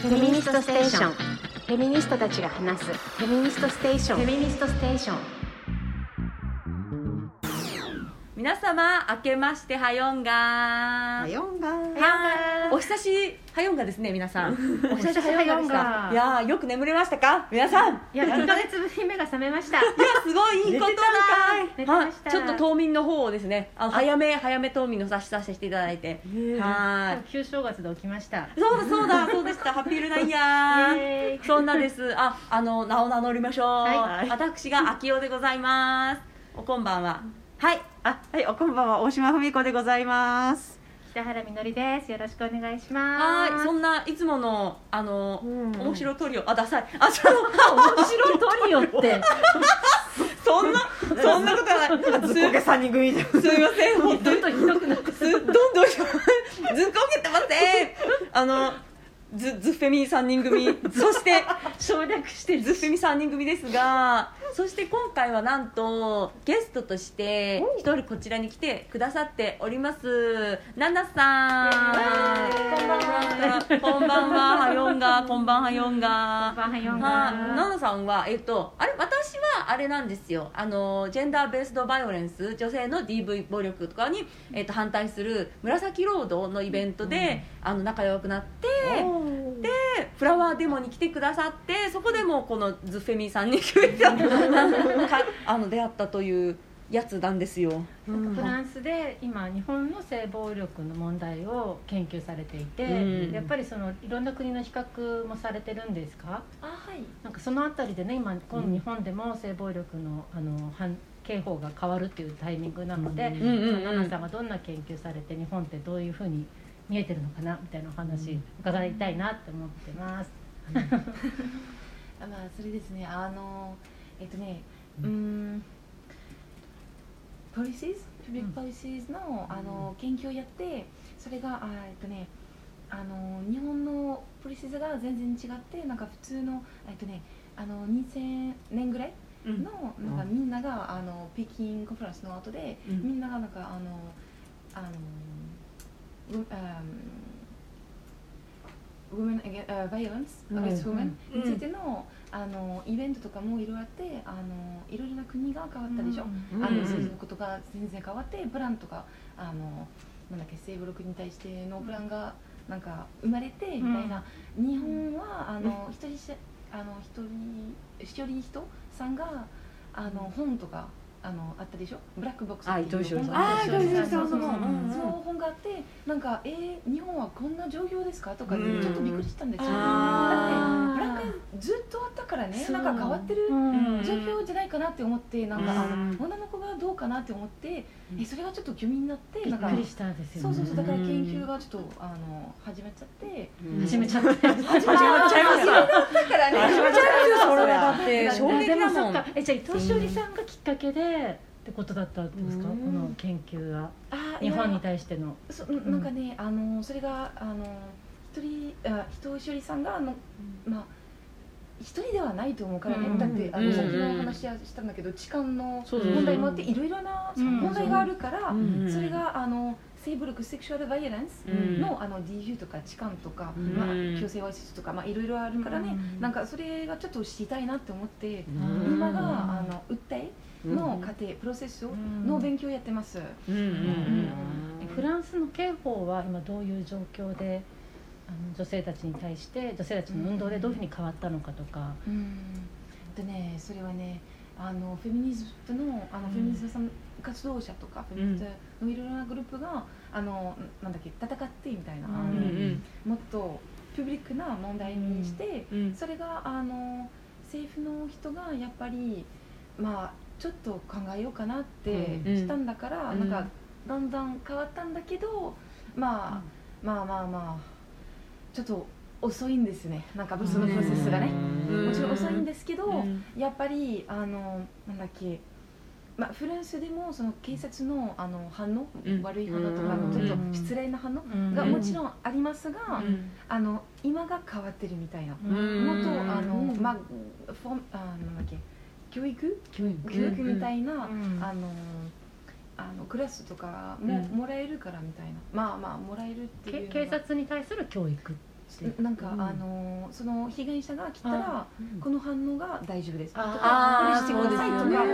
フェミニストステーション。フェミニストたちが話すフェミニストステーション。フェミニストステーション皆様明けましてはよんが。はよんが。はい。お久しはよんがですね皆さん。お久しはよんがいやーよく眠れましたか？皆さん。いいや1ヶ月ぶりに目が覚めました。やすごいい。いことだちょっと冬眠の方をですねあの早め早め冬眠のさせさせていただいて。はい。旧正月で起きました。そうだそうだそうでした。ハッピールナイヤー。そんなです。ああの名を名乗りましょう、はい。私が秋代でございます。おこんばんははい。あはいおこんばんは。大島文子でございます。北原みのりです。よろしくお願いします。はい。そんないつものあの、うん。面白トリオ。あダサい。あその面白いトリオって。そんなそんなことはない。すずっこけ三人組ですすいません本当に。どんどんひどくなって。すどんどんずっこけてません。あのずずっフェミ3人組。そして省略して。るずっフェミ3人組ですがそして今回はなんとゲストとして一人こちらに来てくださっております。ナナさん。こんばんは。こんばんは。はよんが。こんばんはよんが。こんばんはよんが。はいナナさんはえっとあれ私はあれなんですよ。あのジェンダーベースドバイオレンス。女性の DV 暴力とかに、えっと、反対する紫ロードのイベントで、あの仲良くなってでフラワーデモに来てくださってそこでもこのズフェミさんに かあの出会ったというやつなんですよ、フランスで今日本の性暴力の問題を研究されていて、うん。やっぱりそのいろんな国の比較もされてるんですか？あはい。なんかそのあたりでね今今日本でも性暴力のあの反刑法が変わるっていうタイミングなので、うんうんうんさんがどんな研究されて日本ってどういうふうに見えてるのかなみたいなお話伺いたいなって思ってます。あまあそれですね。あのえっとねうーんポリシーズ？ピブリックポリシーズの,、あの研究をやってそれがあえっとねあの日本のポリシーズが全然違ってなんか普通のえっとねあの2000年ぐらいうん。のなんかみんながあの北京コンファレンスの後で、うん。みんながなんかあのあのウあウーメンバイオレンス、うん against women うんについてのあのイベントとかもいろいろあってあのいろいろな国が変わったでしょ、うんあのうんそういうことが全然変わってプランとかあのなんだっけ性暴力に対してのプランがなんか生まれてみたいな、日本はあの一人しあの一人一人人さんがあの本とかあのあったでしょ？ブラックボックスっていうあ糸井重里さん本があ糸井重里さんそうそう。そううんその本があってなんかえー、日本はこんな状況ですか？とかちょっとびっくりしたんですよ、あだってブラックずっとあったからねそう。なんか変わってるん。状況じゃないかなって思ってなんか、あうん。の女の子がどうかなって思って、えそれがちょっと興味になってなんかびっくりしたですよね。そうそうそうだから研究がちょっとあの始めちゃって、始めちゃって。始ま始まっちゃいましただからね始まっちゃいますよそれはだって。だ衝撃でもだもん。えじゃあ伊藤詩織さんがきっかけでってことだったんですか、うん。この研究はあ日本に対しての。そなんかね、あのそれがあの一人あ伊藤しおりさんがあの、まあ一人ではないと思うからね、うん。だってあうん。のさっきの話はしたんだけど痴漢の問題もあっていろいろなうん。問題があるから、うん。それがあの性暴力セクシュアルバイオレンスうん。の,、あの DV とか痴漢とか、うん。まあ、強制わいせつとか、まあ、いろいろあるからね、うん。なんかそれがちょっと知りたいなって思って、うん。今があの訴えの過程、プロセスをの勉強をやってます。うんうんえフランスの刑法は今どういう状況であの女性たちに対して女性たちの運動でどういうふうに変わったのかとか、うん。でねそれはねあのフェミニズムのあのフェミニズムさん活動者とか、フェミニズムのいろいろなグループがあのなんだっけ戦ってみたいな、もっとプブリックな問題にして、うん。それがあの政府の人がやっぱりまあちょっと考えようかなってうん。したんだから、うん。なんかだんだん変わったんだけど、まあ、まあまあまあちょっと遅いんですね。なんかそのプロセスがね。うん。もちろん遅いんですけど、うん。やっぱりあのなんだっけ、まあ、フランスでもその警察のあの反応、うん。悪い反応とか、うん。ちょっと失礼な反応うん。がもちろんありますが、うん。あの今が変わってるみたいな、うん。もっとあの、うん。まあフォンあなんだっけ教育？教育。教育みたいな、うん。あのあのクラスとかもうん。もらえるからみたいな、まあまあもらえるっていう警察に対する教育なんか、うん。あのその被害者が来たらうん。この反応が大丈夫です。とかこれしてくださいとか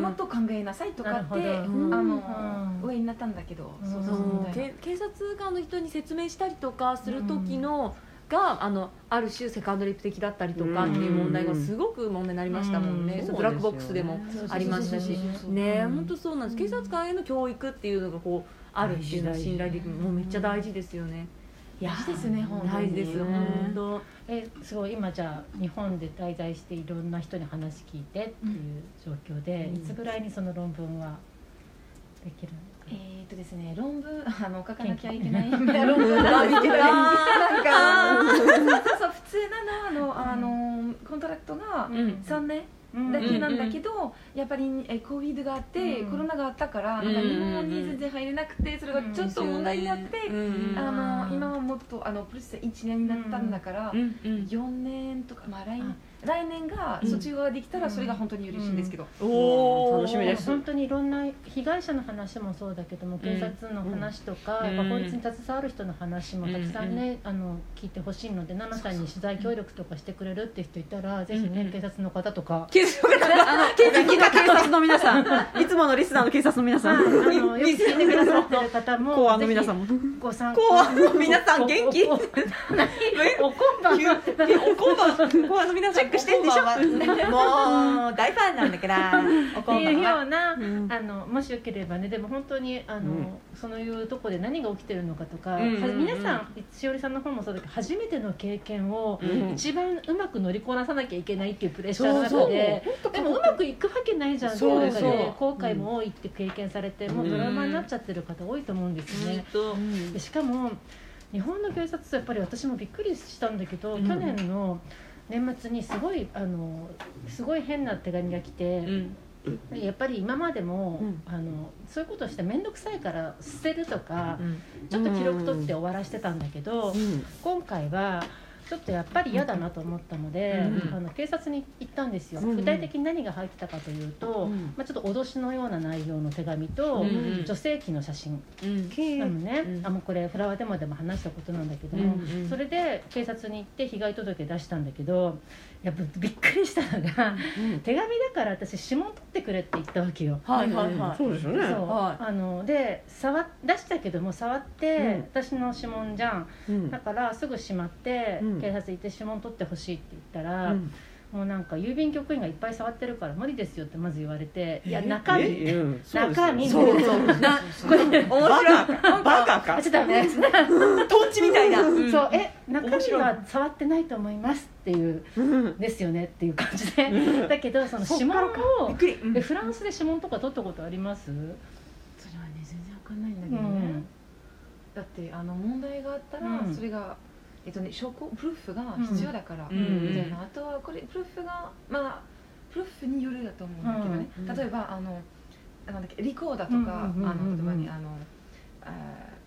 もっと考えなさいとかってあのうん。上になったんだけどうんそうそそううみたいな。け警察官の人に説明したりとかする時の、があのある種セカンドレイプ的だったりとかっていう問題がすごく問題になりましたもんね、ブラックボックスでもありましたし。ねうん本当そうなんです。警察官への教育っていうのがこうあるっていうのは信頼できるもうめっちゃ大事ですよね。いや大事ですね本当に大事ですね本当。えすごい今じゃあ日本で滞在していろんな人に話聞いてっていう状況で、うん。いつぐらいにその論文はできるのか？えーっとですね論文 あの書かなきゃいけない。研究。論文あいけないなんかそうそう普通なのあのあの contract がうん。3年うん。だけなん。だけど、やっぱりえ COVID があって、うん。コロナがあったから、うんなん。か日本に全然入れなくてそれがちょっと問題になって、うん。あの今はもっとあのプラス1年になったんだから、うん。うん。4年とか、まあ、来年あ来年がうん。卒業ができたらそれが本当に嬉しいんですけど、おー。楽しみです。本当にいろんな被害者の話もそうだけども警察の話とか、うん。やっぱ法律に携わる人の話もたくさんね、あの聞いてほしいので奈々さんに取材協力とかしてくれるって人いたら、ぜひね、うん。警察の方とか。警察あの警察警察の皆さんいつものリスナーの警察の皆さあんのよく聞いてくださってる方も公安の皆さんも。ご参公安の皆さん元気？おおおお何おこんばんは公安の皆さんチェックしてんでしょ？もう大ファンなんだから おっていうような、うん。あのもしよければねでも本当にあの、うん。そういうとこで何が起きてるのかとか、うん。うんうんは皆さんしおりさんの本もそうだけど初めての経験をうん。一番うまく乗りこなさなきゃいけないっていうプレッシャーのそう中ででもうまくいくわけないじゃんってそう。いう中そうで後悔も多いって経験されて、もうドラマになっちゃってる方多いと思うんですよね。でしかも日本の警察やっぱり私もびっくりしたんだけど、うん。去年の年末にすごいあのすごい変な手紙が来て、うん。やっぱり今までも、うん。あのそういうことをして面倒くさいから捨てるとか、うん。ちょっと記録取って終わらしてたんだけど、うん。今回はちょっとやっぱり嫌だなと思ったので、うんあの警察に行ったんですよ、うん具体的に何が入ってたかというと、うん。まあ、ちょっと脅しのような内容の手紙と、うん女性器の写真。うん。なのね、うん。あもうこれフラワーデモでも話したことなんだけども、うんそれで警察に行って被害届出したんだけどやっぱびっくりしたのが手紙だから私指紋取ってくれって言ったわけよ。はいはいはい。そうですよね。そう。はい。あので触出したけども触って、うん。私の指紋じゃん。うん。だからすぐしまって、うん警察行って指紋取ってほしいって言ったら、うん。もうなんか郵便局員がいっぱい触ってるから無理ですよってまず言われて「いやえ中身」え？うん。中身。そう。そう。なこれ面白い。バカか。あちょっとダメトンチみたいな。そう。え中身は触ってないと思いますっていううんですよねっていう感じで。だけどその指紋をびっくり。えフランスで指紋とか取ったことあります、それはね全然わかんないんだうけどね、ん、だってあの問題があったら、うん。それがえっとね証拠プルーフが必要だから、うん。みたいな。あとはこれプルーフがまあプルーフによるだと思うんだけどね、うん例えばあのなんだっけリコーダーとか、うんうんうんうんあの例えばねあの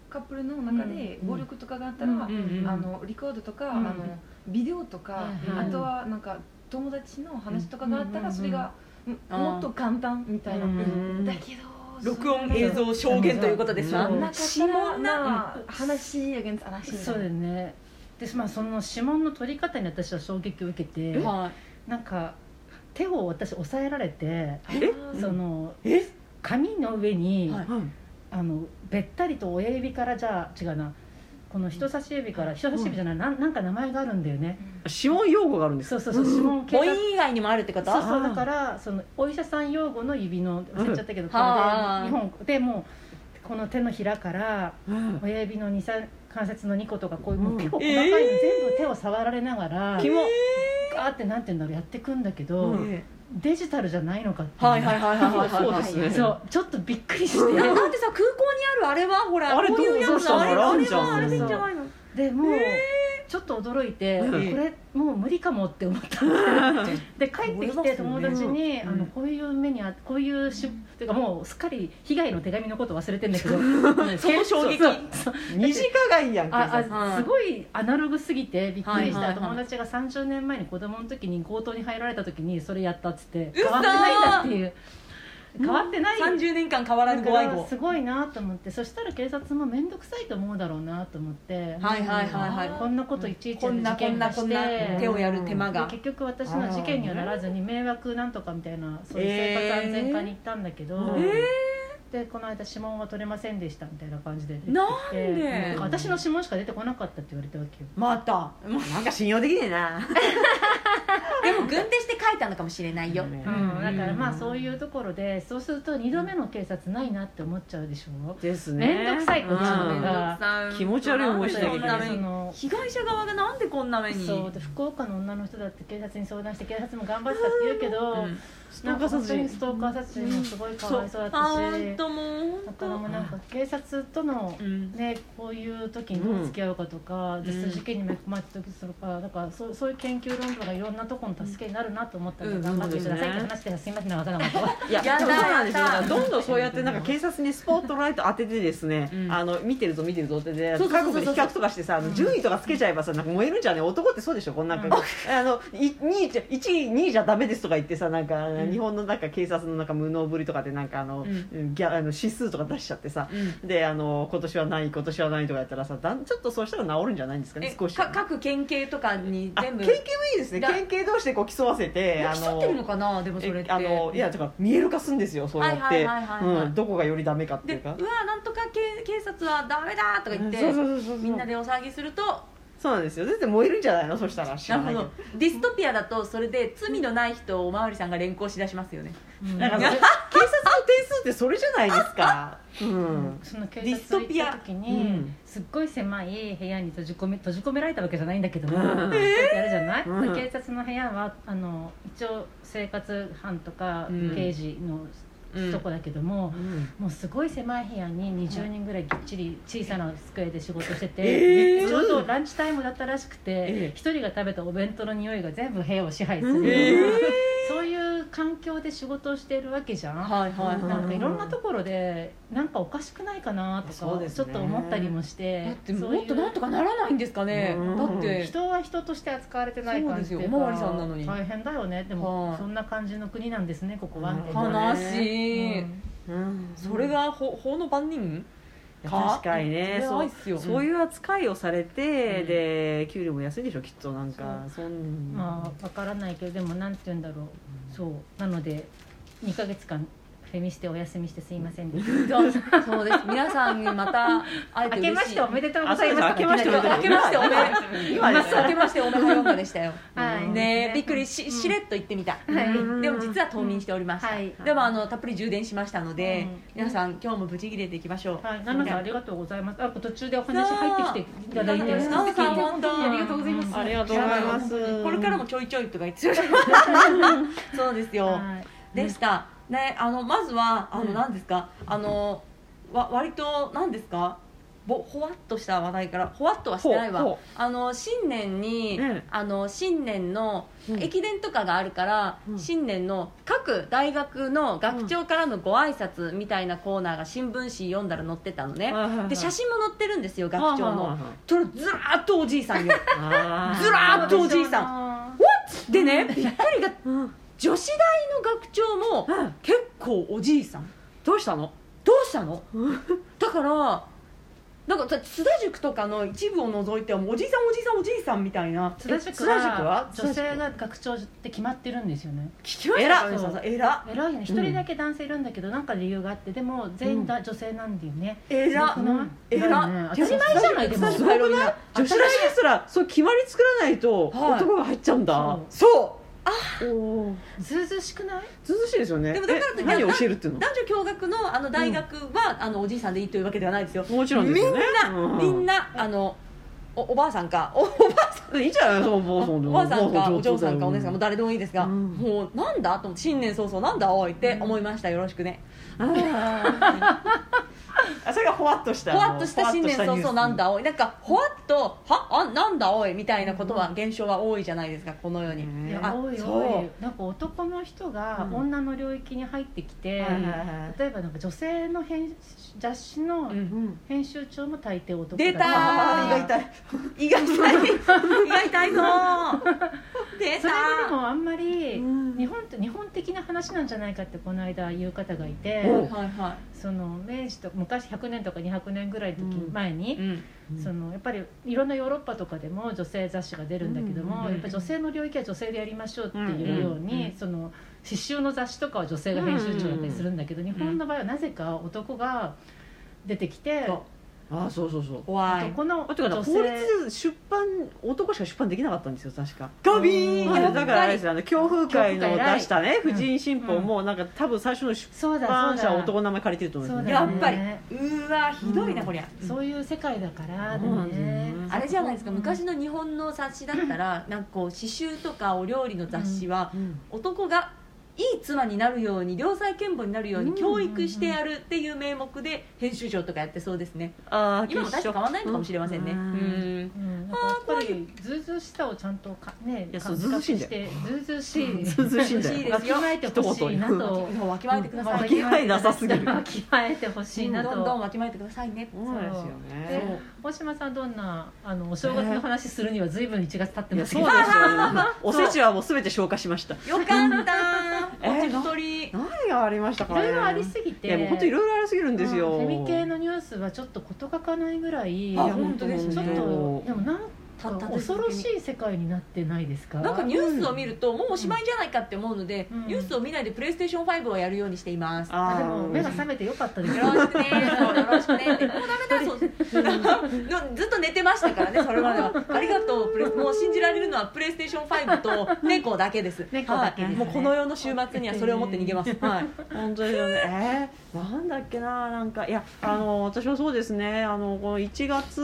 カップルの中で暴力とかがあったら、うんうんうんあのリコードとか、うんあのビデオとか、あとはなんか友達の話とかがあったら、うんそれが、もっと簡単みたいな、うんだけど録音映像証言ということですなそうなかったらまあ話やげん話そうだよねで、まあ、その指紋の取り方に私は衝撃を受けてはなんか手を私押さえられてえ？そのえ？紙の上に、あのべったりと親指からじゃあ違うなこの人差し指から人差し指じゃない、なんなんか名前があるんだよね、指紋用語があるんですか？そうそうそう指紋い警察以外にもあるってこと？そうそうだからそのお医者さん用語の指の忘れちゃったけど、こはあれで日本でもうこの手のひらからうん。親指の23関節の2個とかこういう、もううん。結構細かいの、えー。全部手を触られながらキモ。ガーってなんて言うんだろうやってくんだけど、うん。えデジタルじゃないのかってはいはいはいはいはいそうですねそうちょっとびっくりしてななんでさ空港にあるあれはほらあれこういうやつあれあれはあれでいいんじゃないの。でもう、ちょっと驚いて、うん。これもう無理かもって思った。ん。ですで帰ってきて友達に、うん。あのこういう目にあこういうし、っていうかもうすっかり被害の手紙のこと忘れてんだけど。その衝撃そう。そう二次加害やんけ。あはいあすごいアナログすぎてびっくりした、友達が30年前に子供の時に強盗に入られた時にそれやったっつって変わってないんだっていう変わってない。30年間変わらぬご愛護。すごいなと思って。そしたら警察も面倒くさいと思うだろうなと思って、はいはいはいはい。こんなこといちいちこんなこんなこんなて。手をやる手間でが結局私の事件にはならずに迷惑なんとかみたいなそういう生活安全課に行ったんだけど、えー。でこの間指紋は取れませんでしたみたいな感じで出てきて。なんで？うん私の指紋しか出てこなかったって言われたわけよ。また。もうなんか信用できねえな でも軍手して書いたのかもしれないよ、ねうん、だからまあそういうところでそうすると2度目の警察ないなって思っちゃうでしょですね。面倒くさいって思ううん。のが気持ち悪い思いしなきゃいけない。被害者側がなんでこんな目に？そうで福岡の女の人だって警察に相談して警察も頑張ってたって言うけど、うんストなんかーカー殺人本当にストーカー殺人もすごいかわいそうだったあし、ーほんともう。だからもうなんか警察とのうん。ね、こういう時にどう付き合うかとか、実際事件に巻き込まれた時とかだからそうそういう研究論文がいろんなところの助けになるなと思ったので、うん。頑張ってくださいって話してすいません長々なこといやそうなんですよ。やだどんどんそうやってなんか警察にスポットライト当ててですね、うん。あの見てるぞ見てるぞってで各国で比較とかしてさあの順位とかつけちゃえばさなんか燃えるんじゃね男ってそうでしょ？こんなんか、あのい2位じゃ1位2位じゃダメですとか言ってさなんか、ん。日本のなんか警察のなんか無能ぶりとかでなんかあの、うん。ギャあの指数とか出しちゃってさ、うん。であの今年は何位今年は何位とかやったらさだんちょっとそうしたら治るんじゃないんですかねえ少しか各県警とかにあ全部？県警もいいですね。だ県警同士でこう競わせてあ競ってるのかなでもそれって。えあのいやだから見える化するんですよそうやって。どこがよりダメかっていでうか。うわなんとか警警察はダメだとか言ってみんなでお騒ぎするとそうなんですよ。全然燃えるんじゃないの？そしたら。知らないけなるほど。ディストピアだとそれで罪のない人をおまわりさんが連行しだしますよね。うん。だから警察の点数ってそれじゃないですか。うん。その警ディスト察ピア。行った時うに、ん。すっごい狭い部屋に閉じ込め閉じ込められたわけじゃないんだけども、うん。そうやってやるじゃない、うん。警察の部屋はあの一応生活班とかうん。刑事のうんとこだけども、うん。もうすごい狭い部屋に20人ぐらいぎっちり小さな机で仕事してて、えー。ちょうどランチタイムだったらしくてえ一、人が食べたお弁当の匂いが全部部屋を支配する、えそういう環境で仕事をしてるわけじゃん。はいはいうんなんかいろんなところでなんかおかしくないかなとか、ちょっと思ったりもしてだってもっとなんとかならないんですかね。うん。だって。人は人として扱われてない感じですよ。おまわりさんなのに。大変だよね。でも、はい。そんな感じの国なんですねここは。悲しい、うん。うん。それが法法の番人？確かにね。そう。そういう扱いをされて、うん。で給料も安いでしょきっとなんか。そんまあわからないけどでもなんて言うんだろう。そう。なので2ヶ月間フェミしてお休みしてすいませんでした。そうです。皆さんにまた会えて明けま嬉しておめでとうございます。あそうです明けましておめでとう明けましておめ今です。明けましておめはようかでしたよはい。ねえびっくりしうん。しれっと言ってみた、はい。うんでも実は冬眠しておりました、はい。でもあのたっぷり充電しましたので、うん。皆さん今日も無事切れていきましょう。はい、ナナさんありがとうございます。あ、途中でお話入ってきていただいて、ナナさん素敵に本当にありがとうございます。ありがとうございます。これからもちょいちょいとか言って そうですよ、はい。でした、ねあのまずはあのうん。何ですかあのわ割と何ですかぼほわっとした話題からほわっとはしてないわ。あの新年に、うん。あの新年のうん。駅伝とかがあるから、うん。新年の各大学の学長からのご挨拶みたいなコーナーが新聞紙読んだら載ってたのね、で写真も載ってるんですよ学長の、それずらーっとおじいさんよ あずらーっとおじいさん。でねびっくりがうん女子大の学長もうん。結構おじいさん。どうしたの？どうしたの？だからなんかさ津田塾とかの一部を除いてはもうおじいさんおじいさんおじいさんみたいな。津田塾津田塾は？は女性が学長って決まってるんですよね。聞きました？偉っ。かさんえら偉いね。一人だけ男性いるんだけど、なんか理由があって、でも全員だ女性なんだよね。えらすごくない？えらだよね当たり前じゃない？でも。すごくない女子大ですらそう決まり作らないとはい。男が入っちゃうんだ。そう。そおおずうずうしくない？涼しいですよね。でもだからえ何を教えるっていうの？う男女共学のあの大学は、あのおじいさんでいいというわけではないですよ。もちろんですよね。みんなあのおおばあさんか。おおばあさん。うんいいじゃないそうおばあさんおでばあさんかもお嬢さんかお姉さんかもう誰でもいいですが、うん。もうなんだ？と思って新年早々なんだ？おいって思いました。よろしくね。あそれがほわっとしたほわっとした新年早々なんだだおい。なんかほわっとはあなんだおいみたいなことは現象は多いじゃないですかこの世に、いやあ多い多い。なんか男の人がうん。女の領域に入ってきて、例えばなんか女性の編雑誌のうん。うん編集長も大抵男だ出たー。あー胃が痛い胃が痛いぞー出それがでたもあんまりうん。日本って日本的な話なんじゃないかってこの間言う方がいておはいはその明治と昔100年とか200年ぐらいの時うん。前に、そのやっぱりいろんなヨーロッパとかでも女性雑誌が出るんだけども、うん。やっぱり女性の領域は女性でやりましょうっていうように、うんその刺繍の雑誌とかは女性が編集長だったりするんだけど、日本の場合はなぜか男が出てきて、あそうそうそう。怖い。男のあてかな女法性律出版男しか出版できなかったんですよ確か。ガビーン。はいだからあれですよあの強風会の出したねうん婦人新報もなんか多分最初の出そうだ版社はそうだ男の名前借りてると思うんですやっぱり。ね。うーわひどいな、うん。こりゃ。そういう世界だからあれじゃないですか。うん。昔の日本の雑誌だったらなんかこう刺繍とかお料理の雑誌はうん。男がいい妻になるように良妻賢母になるようにうん教育してやるっていう名目で編集長とかやってそうですね。あー今も大して変わらないのかもしれませんね。ううん。やっぱりずうずうしさをちゃんとかねいやそう自ずうしいんだ覚してずうずうしい。ずうずうしいんだよわきまえてほしいなと。わきまえてください、わきまえなさすぎる。わきまえてほしいなと。どんどんわきまえてくださいね。そう。ですよでね大島さんどんなあのお正月の話するには随分1月経ってますけど。そうですよ おせちはもう全て消化しました。よかったえ？ーお手取り。何がありましたかね。いろいろありすぎて。いやもう本当いろいろありすぎるんですよ。うんフェミ系のニュースはちょっと事欠かないぐらい。あちょっ本当ですね。とでもなん恐ろしい世界になってないですか？なんかニュースを見るともうおしまいじゃないかって思うので、うん。ニュースを見ないでプレイステーション5をやるようにしています。よあでも目が覚めてよかったです。ろしくね。よろしくね。ってもうダメだ。そう。の ずっと寝てましたからねそれまでは。ありがとう。プレスもう信じられるのはプレイステーション5と猫だけです。猫だけですね。はい、もうこの世の週末にはそれを持って逃げます、はい、本当ですよね。えー、なんだっけななんかいやあの私はそうですねあのこの1月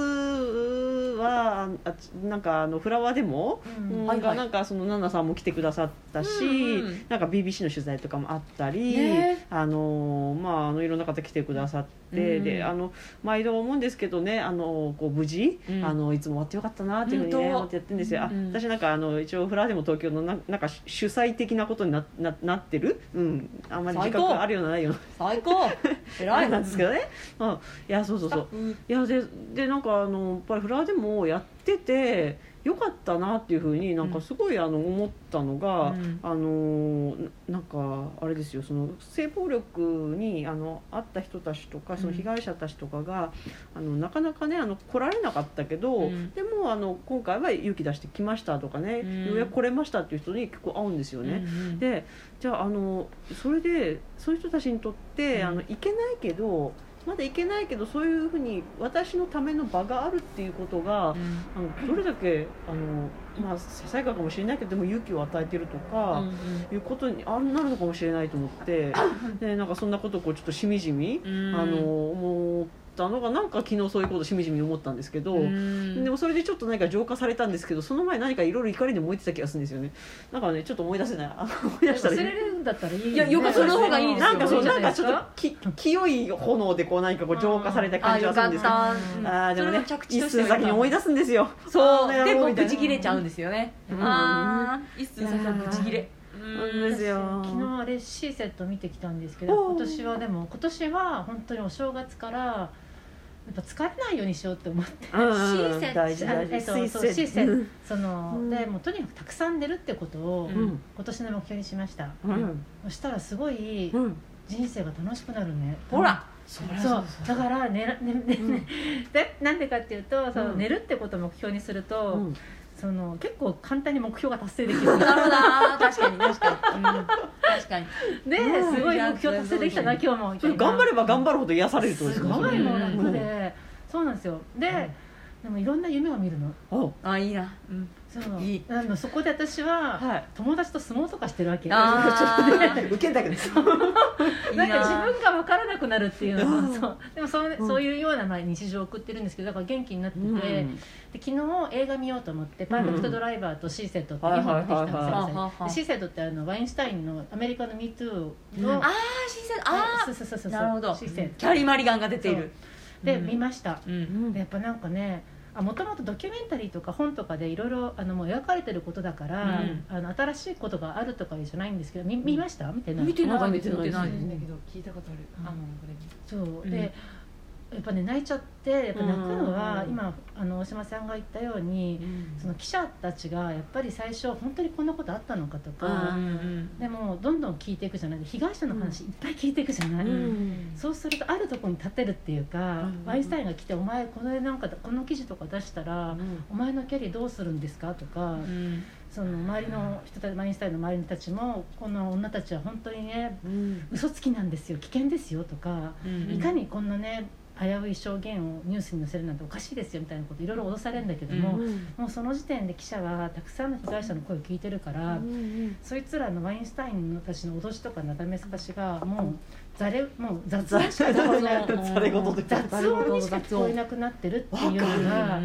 はあなんかあのフラワーでも、うん。うんはいはい。なんかそのナナさんも来てくださったし、うんうんなんか BBC の取材とかもあったり、ね。あのまああのいろんな方来てくださって、うんであの毎度思うんですけどねあのこう無事、うん。あのいつも終わってよかったなっていうふうにね思ってやってるんですよ、あうん。私なんかあの一応フラワーでも東京のななんか主催的なことになななってる、うん、あんまり自覚あるようなないよう最高。な偉い。あ れなんですけどね、うん、いやそうそうそう。うん。いやででなんかあのやっぱりフラワーでもやっててよかったなっていうふうになんかすごいあの思ったのが、うん。あのななんかあれですよその性暴力にあのあった人たちとかその被害者たちとかが、あのなかなかねあの来られなかったけど、うん。でもあの今回は勇気出してきましたとかね、うん。ようやく来れましたっていう人に結構会うんですよね。うん。でじゃああのそれでそういう人たちにとって、うん。あのいけないけどまだいけないけどそういうふうに私のための場があるっていうことが、あのどれだけあの、まあ、ささやかかもしれないけどでも勇気を与えてるとか。うんいうことにあなるのかもしれないと思って でなんかそんなことをこうちょっとしみじみ、うんあの思ったのがなんか昨日そういうことしみじみ思ったんですけど、うん。でもそれでちょっと何か浄化されたんですけどその前何かいろいろ怒りで燃えてた気がするんですよね。なんかねちょっと思い出せない。あ 思い出したら忘れるんだったらいいよね。いやよくその方がいいですよ。なんかそうなんかちょっとき清い炎でこう何かこう浄化された感じはするんですけどああよかった。ーでもね一寸先に思い出すんですよ。そうあーでもうブチ切れちゃうんですよね、うん。ああ一寸先はブチ切れ。そうですよ。昨日あれ C セット見てきたんですけど今年はでも今年は本当にお正月からやっぱ疲れないようにしようって思って。うんうん大事大事。えっとその、うん。でもうとにかくたくさん寝るってことを、うん。今年の目標にしました、うん。そしたらすごいうん。人生が楽しくなるね。ほらそそう。だから寝ら、ねねうん。でなんでかっていうとその、うん。寝るってことを目標にすると、うんその結構簡単に目標が達成できる。なるほど。な確かに確かに、うん、確かに。でうん。すごい目標達成できたな今日も。頑張れば頑張るほど癒されるってことですすよごいもううん楽で、そうなんですよ。で、でもいろんな夢を見るの。お。あいいな、うん、そう。いい。あのそこで私は、はい。友達と相撲とかしてるわけあー。受けんだけど いいなんか自分が分からなくなるっていうの。は、うん。そう。でもそう,、うん。そういうようなまあ日常を送ってるんですけどだから元気になってて、うん。で昨日映画見ようと思って「パーフェクトドライバー」と「シーセット」って2本出てきたんですよ、シーセットってあのワインシュタインのアメリカの「MeToo の」うん。ああ新鮮あそうそうそうそうあなるほど。シーセット。キャリー・マリガンが出ている。で、うん。見ました。うん。でやっぱなんかねもともとドキュメンタリーとか本とかでいろいろあのもう描かれてることだから、うん。あの新しいことがあるとかじゃないんですけど見見ました？見てない見てない見てまだ見てないんだけど聞いたことある。あのこれそう、うん。でやっぱね泣いちゃってやっぱ泣くのはうん今あの大島さんが言ったようにその記者たちがやっぱり最初本当にこんなことあったのかとか、でもどんどん聞いていくじゃない。被害者の話いっぱい聞いていくじゃない、そうするとあるところに立てるっていうか、うんワインスタインが来て「お前このなんかこの記事とか出したら、お前のキャリーどうするんですか?」とか、その周りの人たちワインスタインの周りの人たちもこの女たちは本当にね嘘つきなんですよ。危険ですよとか、いかにこんなね危うい証言をニュースに載せるなんておかしいですよみたいなこといろいろ脅されるんだけども、もうその時点で記者はたくさんの被害者の声を聞いてるから、そいつらのワインスタインたちの脅しとかなだめすかしがもうざれもう雑音しか聞こえなにしか聞こえなくなってるっていうのが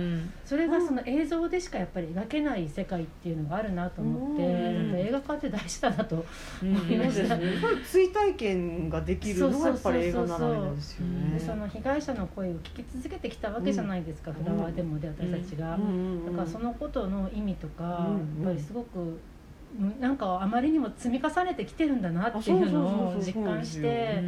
それがその映像でしかやっぱり描けない世界っていうのがあるなと思って、うん。映画化って大事だなと思いました。そうですね。やっぱり追体験ができるのがやっぱり映画ならでですよね。でその被害者の声を聞き続けてきたわけじゃないですか、フラワーデモで私たちが、だからそのことの意味とか、うん。やっぱりすごくなんかあまりにも積み重ねてきてるんだなっていうのを実感して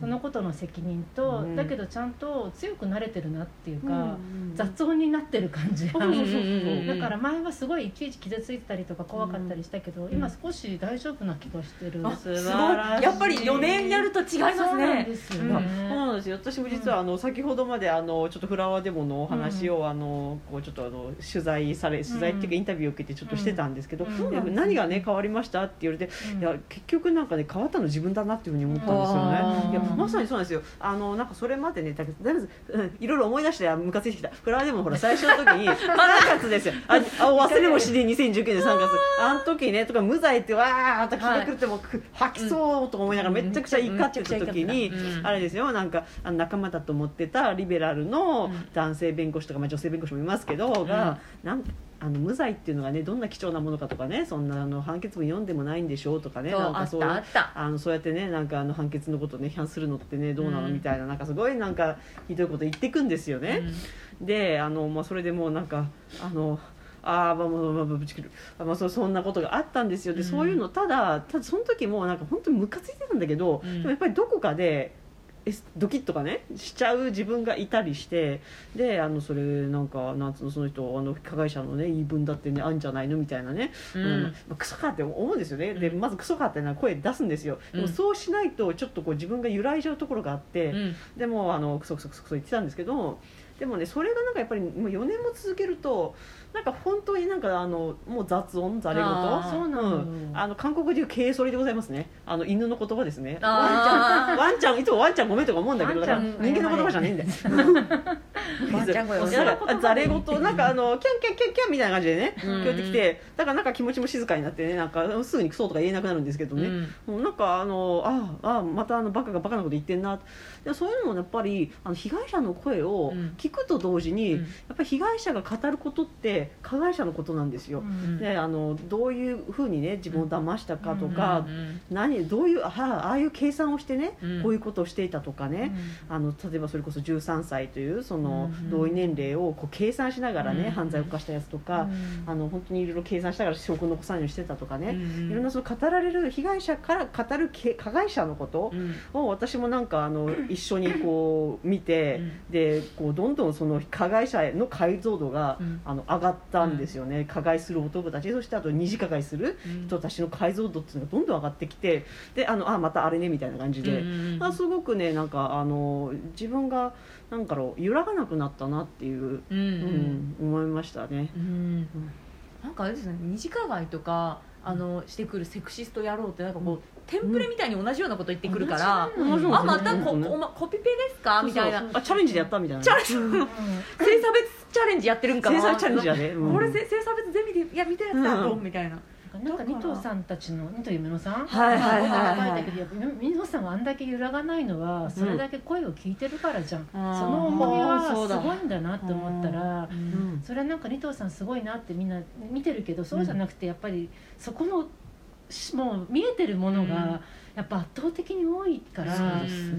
そのことの責任と、うん。だけどちゃんと強くなれてるなっていうか、うん雑音になってる感じが。だから前はすごいいちいち傷ついてたりとか怖かったりしたけど、今少し大丈夫な気がしてる、すごい。やっぱり4年やると違いますね。ですよ。いやね、そうなんですよ。私も実はあの先ほどまであのちょっとフラワーデモのお話をあのこうちょっとあの取材され取材っていうかインタビューを受けてちょっとしてたんですけど、うん。で何がね変わりましたって言われて、うんいや結局なんかね変わったの自分だなっていうふうに思ったんですよね。いやまさにそうなんですよ。あのなんかそれまでねだけどだいろいろ思い出してあムカついてきた。フラワーデモほら最初の時に 3月ですよ。ああ忘れもしね2019年3月。あの時ねとか無罪ってわーっと聞いてくるってもう吐きそうとか思いながらめちゃくちゃ怒ってた時に。うんあれですよなんかあの仲間だと思ってたリベラルのうん男性弁護士とか、まあ、女性弁護士もいますけど、がなんあの無罪っていうのがねどんな貴重なものかとかねそんなあの判決文読んでもないんでしょうとかねそうなんかそうあったあのそうやってねなんかあの判決のことをね批判するのってねどうなのうんみたいななん。かすごいなんかひどいこと言ってくんですよね。であの、まあ、それでもうなんかあのあーまあまあまあまあぶち切る。あまあそうそんなことがあったんですよ。で、うん。そういうのただただその時もなんか本当にムカついてたんだけど、うん。でもやっぱりどこかでえドキッとかねしちゃう自分がいたりしてであのそれなんかなんつうのその人あの加害者のね言い分だってねあるんじゃないの？みたいなね、ううん。んまあ、クソかって思うんですよね、でうん。まずクソかってな声出すんですよ。でもうんそうしないとちょっとこう自分が揺らいじゃうところがあって、うん。でもあのクソクソクソクソ言ってたんですけどでもねそれがなんかやっぱりもう4年も続けるとなんか本当になんかあのもう雑音ざれ言あーそうなの。よん、あの韓国でいう개소리 でございますね。あの犬の言葉ですね。ワンちゃあんワンちゃんいつもワンちゃんごめんとか思うんだけどだからワンちゃん。人間の言葉じゃねえんだよ。ワンちゃん声。をいやだからざれ言なんかあのキャンキャンキャンキャンみたいな感じでね。うん。聞こえてきて。だからなんか気持ちも静かになってね。なんかすぐにクソとか言えなくなるんですけどね、もうなんかあのああまたあのバカがバカなこと言ってんな。でそういうのもやっぱりあの被害者の声をうん。聞くと同時に、うん。やっぱり被害者が語ることって加害者のことなんですよ。うんであのどういうふうにね自分を騙したかとか、うん何どういうあああいう計算をしてね、うん。こういうことをしていたとかね、あの例えばそれこそ13歳というそのうん同意年齢をこう計算しながらね、うん犯罪を犯したやつとか、あの本当にいろいろ計算しながら証拠を残さないようにしてたとかね、うんいろんなその語られる被害者から語るけ加害者のことうん。を私もなんかあの一緒にこう見て、でこうどんどんその加害者の解像度が、うん。あの上がったんですよね、加害する男たち。そしてあと二次加害する人たちの解像度っていうのがどんどん上がってきてであのあまたあれねみたいな感じで、うんあすごくねなんかあの自分がなんかろう揺らがなくなったなっていう、うん。うん思いましたね。うん。なんかあれですね二次加害とかあのしてくるセクシスト野郎ってなんかこう、テンプレみたいに同じようなこと言ってくるから、あまたこ、うんおまコピペですか？みたいな。そうそうあチャレンジでやったみたいな。チャレンジ。性差別チャレンジやってるんかな？制裁チャレンジやね、うん。これせ性差別ゼミでいや見たやつだろ、うん。みたいな。なんか二藤さんたちの二藤夢乃さん？はい。はい。はい。はいけどやっぱ二藤さんがあんだけ揺らがないのはそれだけ声を聞いてるからじゃん、あーその重みはすごいんだなって思ったらうん。それはなんか二藤さんすごいなってみんな見てるけどそうじゃなくてやっぱりそこのしもう見えてるものうん。がやっぱ圧倒的に多いから、そうです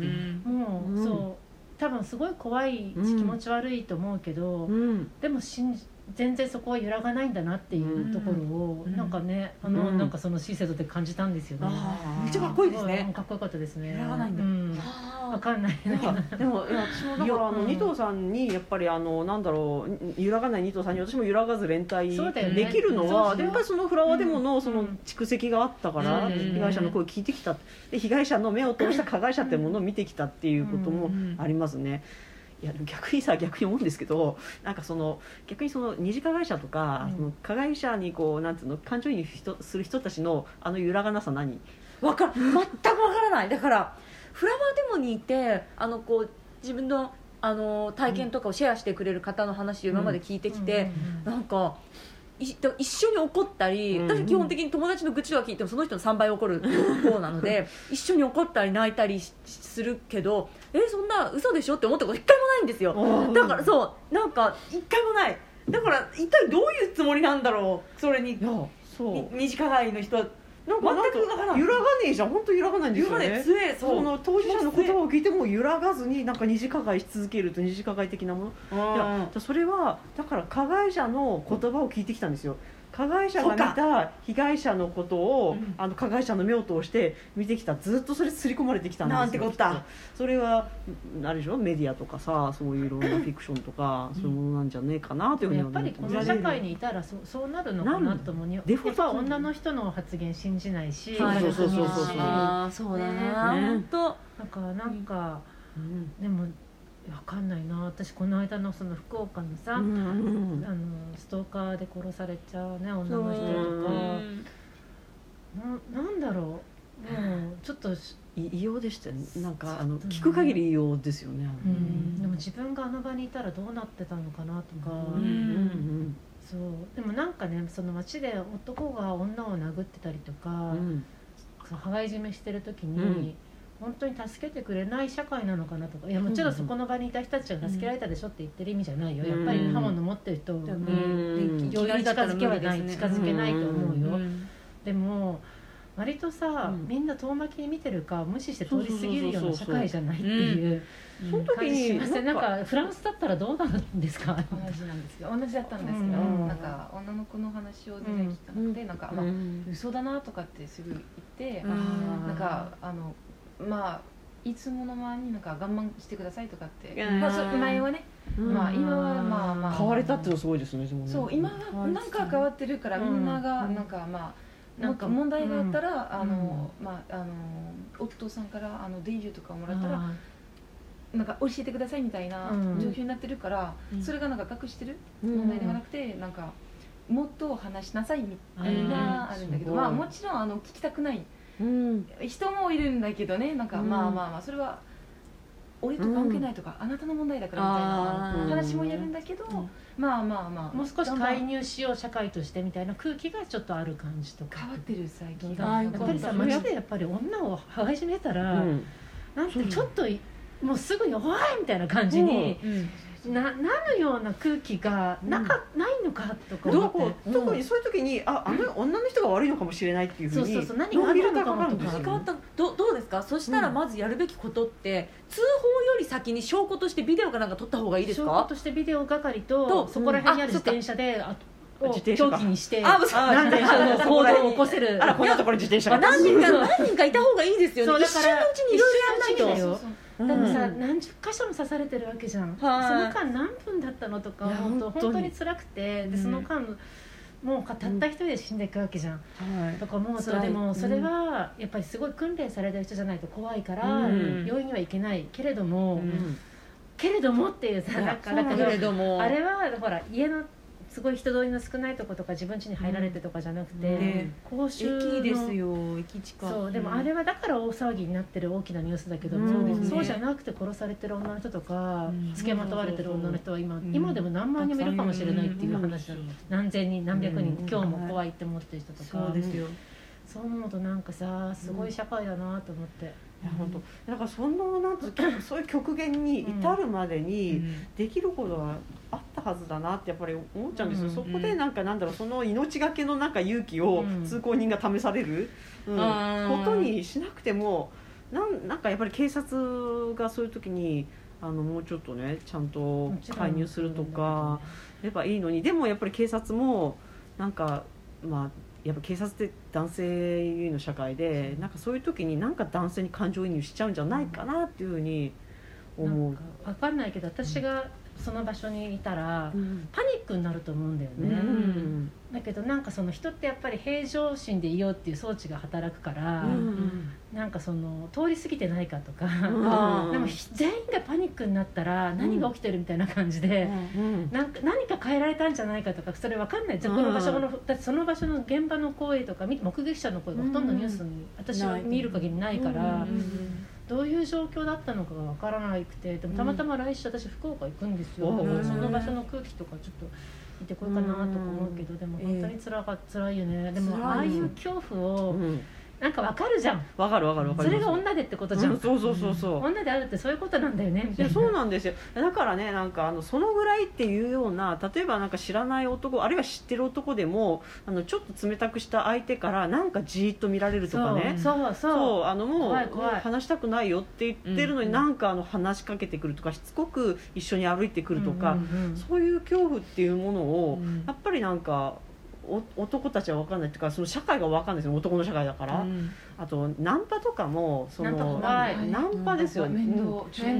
もう、うん。そう多分すごい怖いしうん気持ち悪いと思うけど、うん。でも信じ全然そこは揺らがないんだなっていうところを、うん。なんかねあの、うん。なんかそのシーセドで感じたんですよね。めっちゃかっこいいですね。ごかっこよかったですね。揺らがないんだ。うん。あわかんないでもいや私もだからあのうん。二藤さんにやっぱりあのなんだろう揺らがない二藤さんに私も揺らがず連帯できるのはでやっぱりそのフラワーデモのそのうん。蓄積があったからうん被害者の声を聞いてきた。で被害者の目を通した 加害者ってものを見てきたっていうこともありますね。いや逆にさ逆に思うんですけどなんかその逆にその二次加害者とか、うん。その加害者にこうなんていうの感情移入人する人たちのあの揺らがなさ何？わか全くわからない。だからフラワーデモにいてあのこう自分のあの体験とかをシェアしてくれる方の話を今まで聞いてきて、なんかい一緒に怒ったり、うん私基本的に友達の愚痴とか聞いてもその人の3倍怒る方なので一緒に怒ったり泣いたりしするけどえそんな嘘でしょって思ったこと一回もないんですよ。だからそうなんか一回もない。だから一体どういうつもりなんだろうそれにそう。に二次加害の人なんか全く揺らがねえじゃん。本当揺らがないんですよね。言うまで強えその当事者の言葉を聞いても揺らがずになんか二次加害し続けると二次加害的なもの。いやそれはだから加害者の言葉を聞いてきたんですよ加害者が見た被害者のことを、うんあの加害者の目を通して見てきたずっとそれ刷り込まれてきたんですよ。なんてこそれはあれでしょ？メディアとかさそういういろんなフィクションとか、そういうものなんじゃねえかなというふうにやっぱりこの社会ににいたらそそうなるのかなと思うにデフォ女の人の発言信じないし、はい。そうそうそうそうそう。そうだな、ね。本当。なんかなんか、うん。でもわかんないな。私この間のその福岡のさ、うんうんあのストーカーで殺されちゃうね女の人うとか。んななんだろう。もうちょっと異様でしたよね。なんかあの聞く限り異様ですよね、うん、でも自分があの場にいたらどうなってたのかなとか、うんうんそう。でもなんかねその街で男が女を殴ってたりとか、うん。その羽交い締めしてる時に、うん本当に助けてくれない社会なのかなとかいやもちろんそこの場にいた人たちが助けられたでしょって言ってる意味じゃないよ、やっぱり刃物持ってる人を、ん容易に近づけはない、近づけないと思うよ、うんでも割とさ、うん。みんな遠巻きに見てるか無視して通り過ぎるような社会じゃないっていう。その時にません。なんかフランスだったらどうなるんですか？同じなんですよ。同じだったんですけど、うん。なんか女の子の話を全然聞かなくて、なんか、まあうん。嘘だなとかってすぐ言って、うん。なんかあのまあいつもの前になんか我慢してくださいとかって、まあ、そう前はね、うん。まあ今はまあまあ。変われたっていうのはすごいですねでもね。そう今はなんか変わってるから、うん。みんながうんなんかまあなん。んか問題があったら、うん。あのまああの夫さんからあのデイジュとかをもらったら、あなんか教えてくださいみたいなうん。状況になってるから、うん。それがなんか隠してる？うん。問題ではなくて、なんかもっと話しなさいみたいなうん。あるんだけど、すごいまあもちろんあの聞きたくないうん人もいるんだけどねなんかうん。まあまあまあそれは俺と関係ないとか、あなたの問題だからみたいな話もやるんだけど、うん。まあまあまあもう少し介入しよう社会としてみたいな空気がちょっとある感じとか。変わってる最近。やっぱりさ街でやっぱり女を羽交い締めたら、うん。なんてちょっといもうすぐに「おい!」みたいな感じにななるような空気がなか、ないのかとかどう思って特にそういう時にああの女の人が悪いのかもしれないっていうふうにそうそうそう何があるのかもとか。かったどどうですか？そしたらまずやるべきことって、通報より先に証拠としてビデオかなんか撮った方がいいです証拠かとしてビデオ係ととそこら辺にあるうん自転車であを自転車か凶器にしてあ何でその行動を起こせるあらこんなところに自転車が何人かそう何人かいた方がいいですよね一瞬のうちにいろいろやんないと一瞬のうちだよそうでもさ、うん何十箇所も刺されてるわけじゃん、そのはい間何分だったのとか思うと本当に。本当に辛くてでうん。その間もうたった一人で死んでいくわけじゃん、はい。とか思うとでもそれはやっぱりすごい訓練されてる人じゃないと怖いから、うん。病院には行けないけれども、うん。けれどもっていうさなんかだけどけれども。あれはほら家のすごい人通りの少ないとことか自分家に入られてとかじゃなくて、うん。公衆の駅ですよ駅近そうでもあれはだから大騒ぎになってる大きなニュースだけどうね。そうじゃなくて殺されてる女の人とか、うん。付けまとわれてる女の人は今,、ん。今でも何万人もいるかもしれないっていう話なの、うん。何千人何百人、うん。今日も怖いって思ってる人とか、そうですよ。そう思うとなんかさすごい社会だなと思って、いや本当。だからそのなんつうそういう極限に至るまでにできることはあったはずだなってやっぱり思っちゃうんですよ、うんそこでなんかなんだろうその命がけのなんか勇気をうん。通行人が試される、うん。うんことにしなくてもなんなんかやっぱり警察がそういう時にあのもうちょっとねちゃんと介入するとかやっぱいいのに。でもやっぱり警察もなんかまあやっぱ警察って男性優位の社会でなんかそういう時になんか男性に感情移入しちゃうんじゃないかなっていうふうに思う。かんないけど私がその場所にいたら、うん。パニックになると思うんだよね、うん。だけどなんかその人ってやっぱり平常心でいようっていう装置が働くから、うん。なんかその通り過ぎてないかとか、うん。でも全員がパニックになったら何が起きてるみたいな感じで、うん。なんか何か変えられたんじゃないかとかそれわかんない。じゃあこの場所の、だってその場所の現場の声とかみ目撃者の声がほとんどニュースに私は見る限りないから、どういう状況だったのかがわからなくてでもたまたま来週私福岡行くんですよ、うんだからその場所の空気とかちょっと見てこようかなとか思うけど、でも本当につらか辛いよね。でもああいう恐怖をうんなんかわかるじゃん。わかるわかるわかるそれが女でってことじゃん、うんそうそうそうそう。女であるってそういうことなんだよね。みいやたいなそうなんですよ。だからねなんかあのそのぐらいっていうような例えばなんか知らない男あるいは知ってる男でもあのちょっと冷たくした相手からなんかじーっと見られるとかね。そうそうそう。そうあのもう怖い怖い。話したくないよって言ってるのに、うん。なんかあの話しかけてくるとかしつこく一緒に歩いてくるとか、うんうんうん。そういう恐怖っていうものを、うん。やっぱりなんかお男たちは分かんないっていうかその社会が分かんないですよ男の社会だから、あとナンパとかもそのナンパ怖い。ナンパですよ、うん。面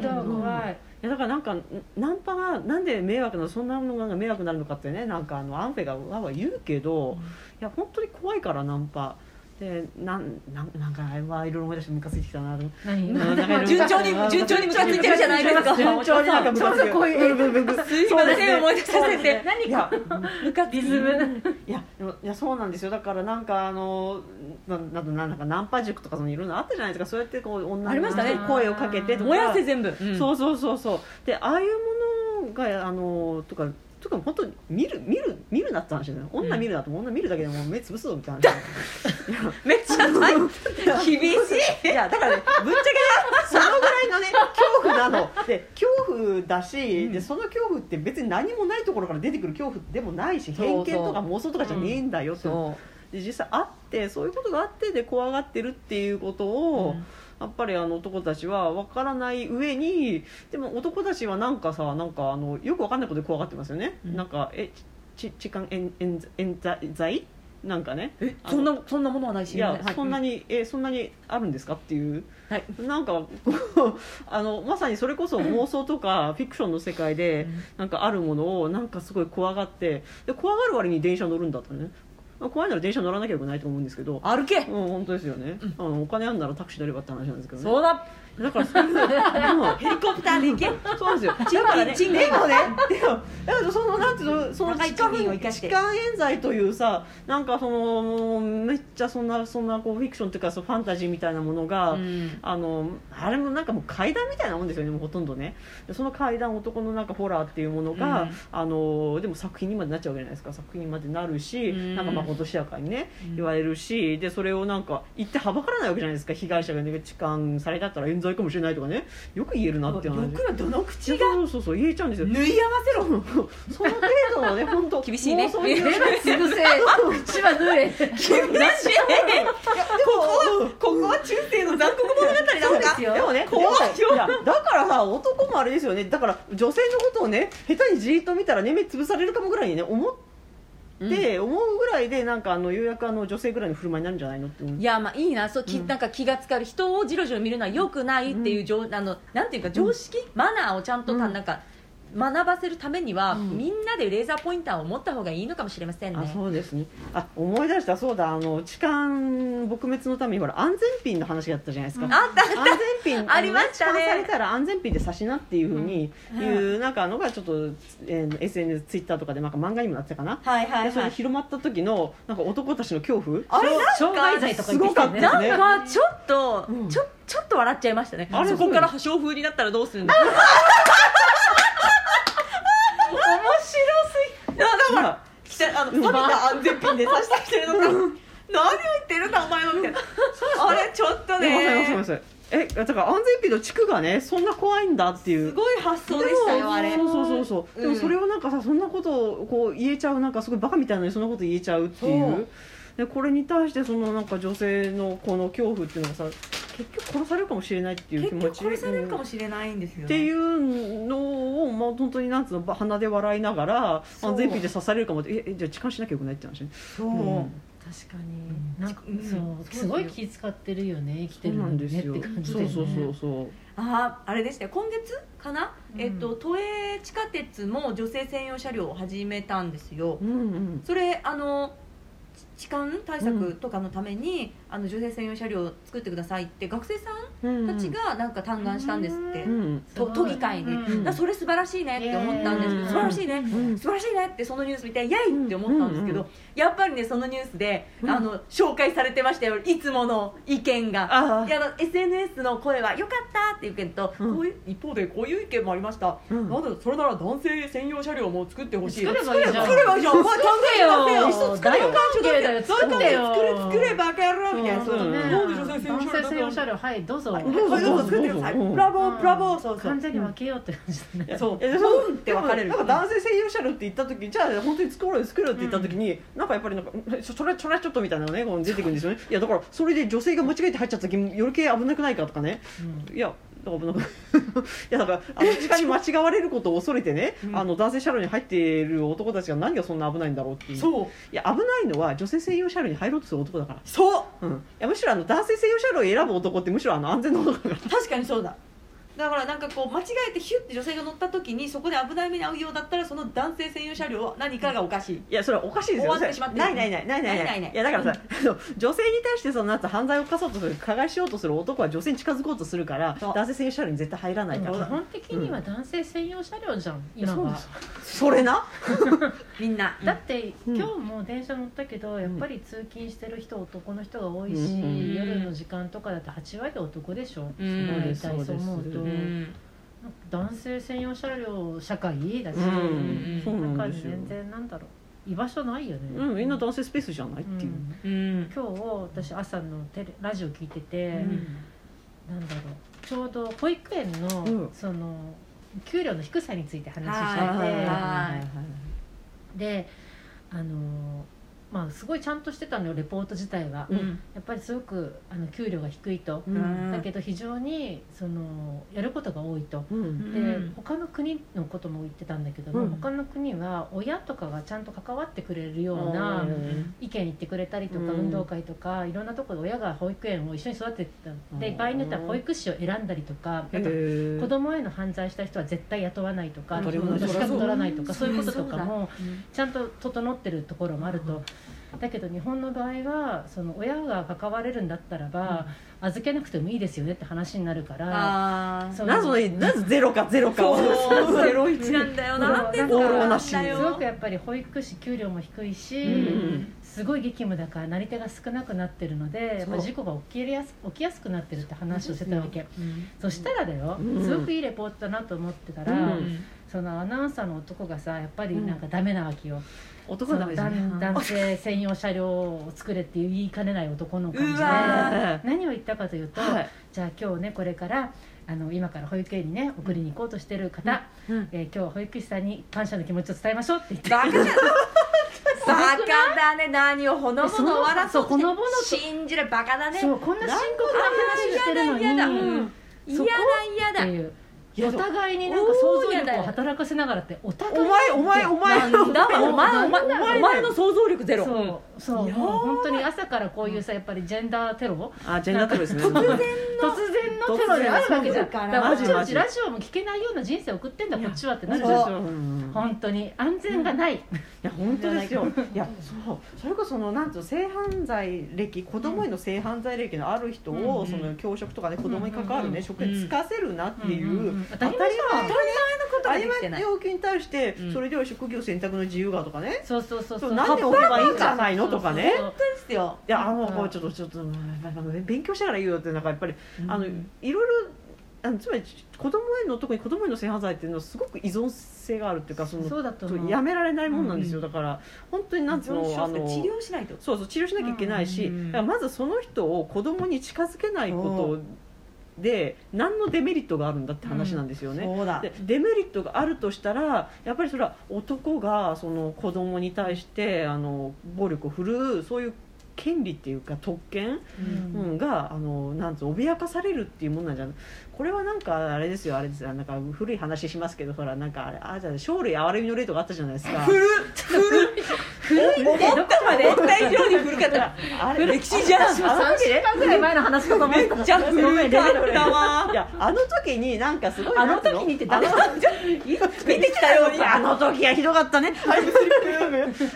倒怖い、いやだからなんかナンパがなんで迷惑なのそんなのが迷惑になるのかってねなんかあのアンフェがわわ言うけど、いや本当に怖いからナンパでなんなんなんかあれはいろいろ思い出してムカついてきたなと。何？なんか 順調に順調にムカついてるじゃないですか。順調になんかムカついてる。すいません。思い出させていやムカつリズムいやいやそうなんですよ。だからなんかあのなななんだかナンパ塾とかそのいろんなあったじゃないですか。そうやってこう女ありましたね。に声をかけてとか。燃やせ全部、そうそうそうそう。でああいうものがあのとかとか本当に見る見る見るなって話じゃない女見るなと女見るだけでもう目つぶすぞみたいなめっちゃない厳しい。いやだからねぶっちゃけねそのぐらいのね恐怖なの。で恐怖だし、でその恐怖って別に何もないところから出てくる恐怖でもないし偏見とか妄想とかじゃねえんだよってそで実際あってそういうことがあってで怖がってるっていうことを、やっぱりあの男たちは分からない上にでも男たちはなんかさなんかあのよく分かんないことで怖がってますよね、うん。なんかえち痴漢冤冤冤罪？なんかね。えそんなそんなものはないし。いや、はい。そんなにえそんなにあるんですかっていう。はい。なんかあのまさにそれこそ妄想とかフィクションの世界でうん。なんかあるものをなんかすごい怖がってで怖がる割に電車乗るんだったらねまあ怖いなら電車乗らなきゃよくないと思うんですけど。歩け。うん本当ですよね、あのお金あんならタクシー乗ればって話なんですけどね。そうだだからそういうでもヘリコプターで行け。そうなんですよ。賃だからね金でもね でもだからそのなんていうのその痴漢賃金を生かして痴漢冤罪というさなんかそのもうめっちゃそんなそんなこうフィクションっていうかそうファンタジーみたいなものが、うん。あのあれもなんかもう怪談みたいなもんですよねもうほとんどね。でその怪談男のなんかホラーっていうものが、うん。あのでも作品にまでなっちゃうじゃないですか。作品にまでなるし、うん。なんかまことしやかにね、うん。言われるしでそれをなんか言ってはばからないわけじゃないですか。被害者が、ね、痴漢されたったら冤罪かもしれないとかね。よく言えるなって話。よくのどの口がそうそうそう言えちゃうんですよ。縫い合わせろ。その程度のね 本当厳しいね。そういう目 はつぶせ口は縫え厳しいここはここは中世の残酷物語なんか。でもね怖いよ。だからさ男もあれですよね。だから女性のことをね下手にじーっと見たらね目つぶされるかもぐらいにね思って、思うぐらいでなんかあのようやくあの女性ぐらいの振る舞いになるんじゃないのっていやまあいいなそうき、なんか気がつかる人をじろじろ見るのはよくないっていう、常あのなんていうか常識、マナーをちゃんとた、うん。なんか学ばせるためには、うん。みんなでレーザーポインターを持った方がいいのかもしれませんあねそうですね。あ思い出したそうだ。あの痴漢撲滅のためにほら安全ピンの話があったじゃないですか、うん。あった安全ピンありましたね。されたら安全ピンで刺しなっていうふうにうん。いう、なんかのがちょっと、えー SNS ツイッターとかでなんか漫画にもなってたかな、はいはいでそれはいで広まった時のなんか男たちの恐怖。あれなんか傷害罪とか言ってきたよね。なんかちょっと、うん。ちょちょっと笑っちゃいましたね。あれそこから破傷風になったらどうするんだ 面白すぎだからまあ来たあのパパが安全ピンで刺した人いるのか。何を言ってるんだお前はみたいな。あれちょっとね。えだから安全ピンの地区がねそんな怖いんだっていうすごい発想でしたよあれそうそうそうそう、でもうんそれをなんかさそんなことをこう言えちゃうなんかすごいバカみたいなのにそんなこと言えちゃうっていうでこれに対してそのなんか女性のこの恐怖っていうのがさ結局殺されるかもしれないっていう気持ち。結局殺されるかもうんしれないんですよ、ね。っていうのを、まあ、本当になんつうの鼻で笑いながら安全ピンで刺されるかもってええじゃあ痴漢しなきゃよくないって話ね、そう、うん確かに。なんか、うん。そう。すごい気使ってるよね生きてるのにねって感じそうそうそうそう。あああれでしたよ。今月かな、うん。えっと都営地下鉄も女性専用車両を始めたんですよ。うんうん。それあの痴漢対策とかのために、あの女性専用車両を作ってくださいって学生さんたちがなんか嘆願したんですって、うんと都議会に、うんそれ素晴らしいねって思ったんですけど、うん素晴らしいね、うん素晴らしいねってそのニュース見てイエイって思ったんですけど、うんやっぱりねそのニュースで、うん。あの紹介されてましたよいつもの意見が。いや SNS の声は良かったっていう意見と、うん。こういう一方でこういう意見もありました、うん。なそれなら男性専用車両も作ってほしい。作ればいいじゃん。作ればいいじゃん。お前考えよ。よ。作れよ。大歓迎だよ作ってよ。作れ作れバカ野郎みたいな、そううんね男性専用車両両はいどうぞはいどうぞ。はい。どうぞ作ってください。どうぞ。ブラボーブラボーそうそう。完全に分けようって感じだね。そう。いやポンって分かれるなんか男性専用車両って言った時じゃあ本当に作ろうよ作ろうって言った時に、なんかやっぱりなんかそそれそれはちょっとみたいなのねこう出てくるんですよねいやだからそれで女性が間違えて入っちゃった時余計危なくないかとかね。いや だからいやだからあの時間に間違われることを恐れてね、うん。あの男性車両に入っている男たちが何がそんな危ないんだろうっていう。そう。いや危ないのは女性専用車両に入ろうとする男だから。そう。うん、いやむしろあの男性専用車両を選ぶ男ってむしろあの安全な男だから。確かにそうだだからなんかこう間違えてヒュッて女性が乗った時にそこで危ない目に遭うようだったらその男性専用車両は何かがおかしい、いやそれはおかしいですよ。終わってしまってるないないないないない。ないないい。やだからさ、うん、女性に対してそのつ犯罪を犯そうとする加害しようとする男は女性に近づこうとするから男性専用車両に絶対入らないから、基本的には男性専用車両じゃん、うん、今はそれな？みんな。だって、うん、今日も電車乗ったけどやっぱり通勤してる人男の人が多いし、夜の時間とかだって8割男でしょ、うん、大体そう思うと。ううん。男性専用車両社会だしうん。そうんですよ全然なんだろう。居場所ないよね。うん。みんな男性スペースじゃないっうんていう、うん。今日私朝のテレラジオ聞いてて、うん。なんだろうちょうど保育園の、うん。その給料の低さについて話してて、はい。であのまあすごいちゃんとしてたのよレポート自体は、うん。やっぱりすごくあの給料が低いと、うん。だけど非常にそのやることが多いと。うん。でうん。他の国のことも言ってたんだけども、うん。他の国は親とかがちゃんと関わってくれるようなうん。意見言ってくれたりとか、うん。運動会とかいろんなところで親が保育園を一緒に育ててた。でうん。場合によっては保育士を選んだりとかあとへー子供への犯罪した人は絶対雇わないとか資格取らないとかそそうういうこととかもちゃんと整ってるところもあると。だけど日本の場合はその親が関われるんだったらば、預けなくてもいいですよねって話になるからあそうなぜなぜゼロかゼロか ゼロ一。なんだよな。んでそうオーローなし。だよすごくやっぱり保育士給料も低いし、うんすごい激務だからなり手が少なくなってるので事故が起きやす起きやすくなってるって話をしてたわけ。うんそしたらだよ、うんすごくいいレポートだなと思ってたら、うんそのアナウンサーの男がさやっぱりなんかダメなわけよ、男はダメじゃん男男性専用車両を作れって言いかねない男の感じうでわ何を言ったかというと、はい。じゃあ今日ねこれからあの今から保育園にね送りに行こうとしてる方、うん。えー今日は保育士さんに感謝の気持ちを伝えましょうって言って。バカ。じゃんバカだね。何をほのぼの笑そうほのぼのと。信じるバカだね。そうこんな深刻な話してるのに。嫌だ嫌だ嫌だ。っていうお互いになんか想像力を働かせながらってお互いお前お前お前お前お前お前お前の想像力ゼロ。そうそう本当に朝からこういうさやっぱりジェンダーテロ？あジェンダーテロですね。突然のテロであるわけじゃん。だからこっちマジマジ。はラジオも聞けないような人生送ってんだこっちはってなるですよう。ん本当に。安全がない、いや本当ですよ。いやそう。それこそそのなんと性犯罪歴子供への性犯罪歴のある人を、うんその教職とかね子供に関わるね、うん職に就かせるなっていう、当たり前当たり前当たりことができて前ない。の要求に対して、うんそれでは職業選択の自由がとかね。そうそうそうそう何で置けばいいんじゃないのとかねそうそうですよ。いやあのうちょっとちょっと勉強しながら言うよ。ってなんかやっぱり、あのうんいろいろあのつまり子供への特に子供への性犯罪っていうのはすごく依存性があるっていうかそのそうやめられないもんなんですよ、うだから本当になんつうのあの治療しないとそうそう治療しなきゃいけないし、うんだからまずその人を子供に近づけないことで何のデメリットがあるんだって話なんですよね。そうだ。でデメリットがあるとしたらやっぱりそれは男がその子供に対してあの暴力を振るうそういう権利っていうか特権、うん。うん、があのなんつうの脅かされるっていうものなんじゃないこれはなんかあれですよあれですよなんか古い話しますけどほらなんかあれあじゃあ生類憐れみの例とかあったじゃないですか。古っ古い。ってどこまで思った以上に古かった。あれ歴史じゃん。私も3週間ぐらい前の話かと思ってたじゃあ古かったわい。やあの時になんかすごいあの時にって誰あの？見てきたよ。あの時はひどかったね。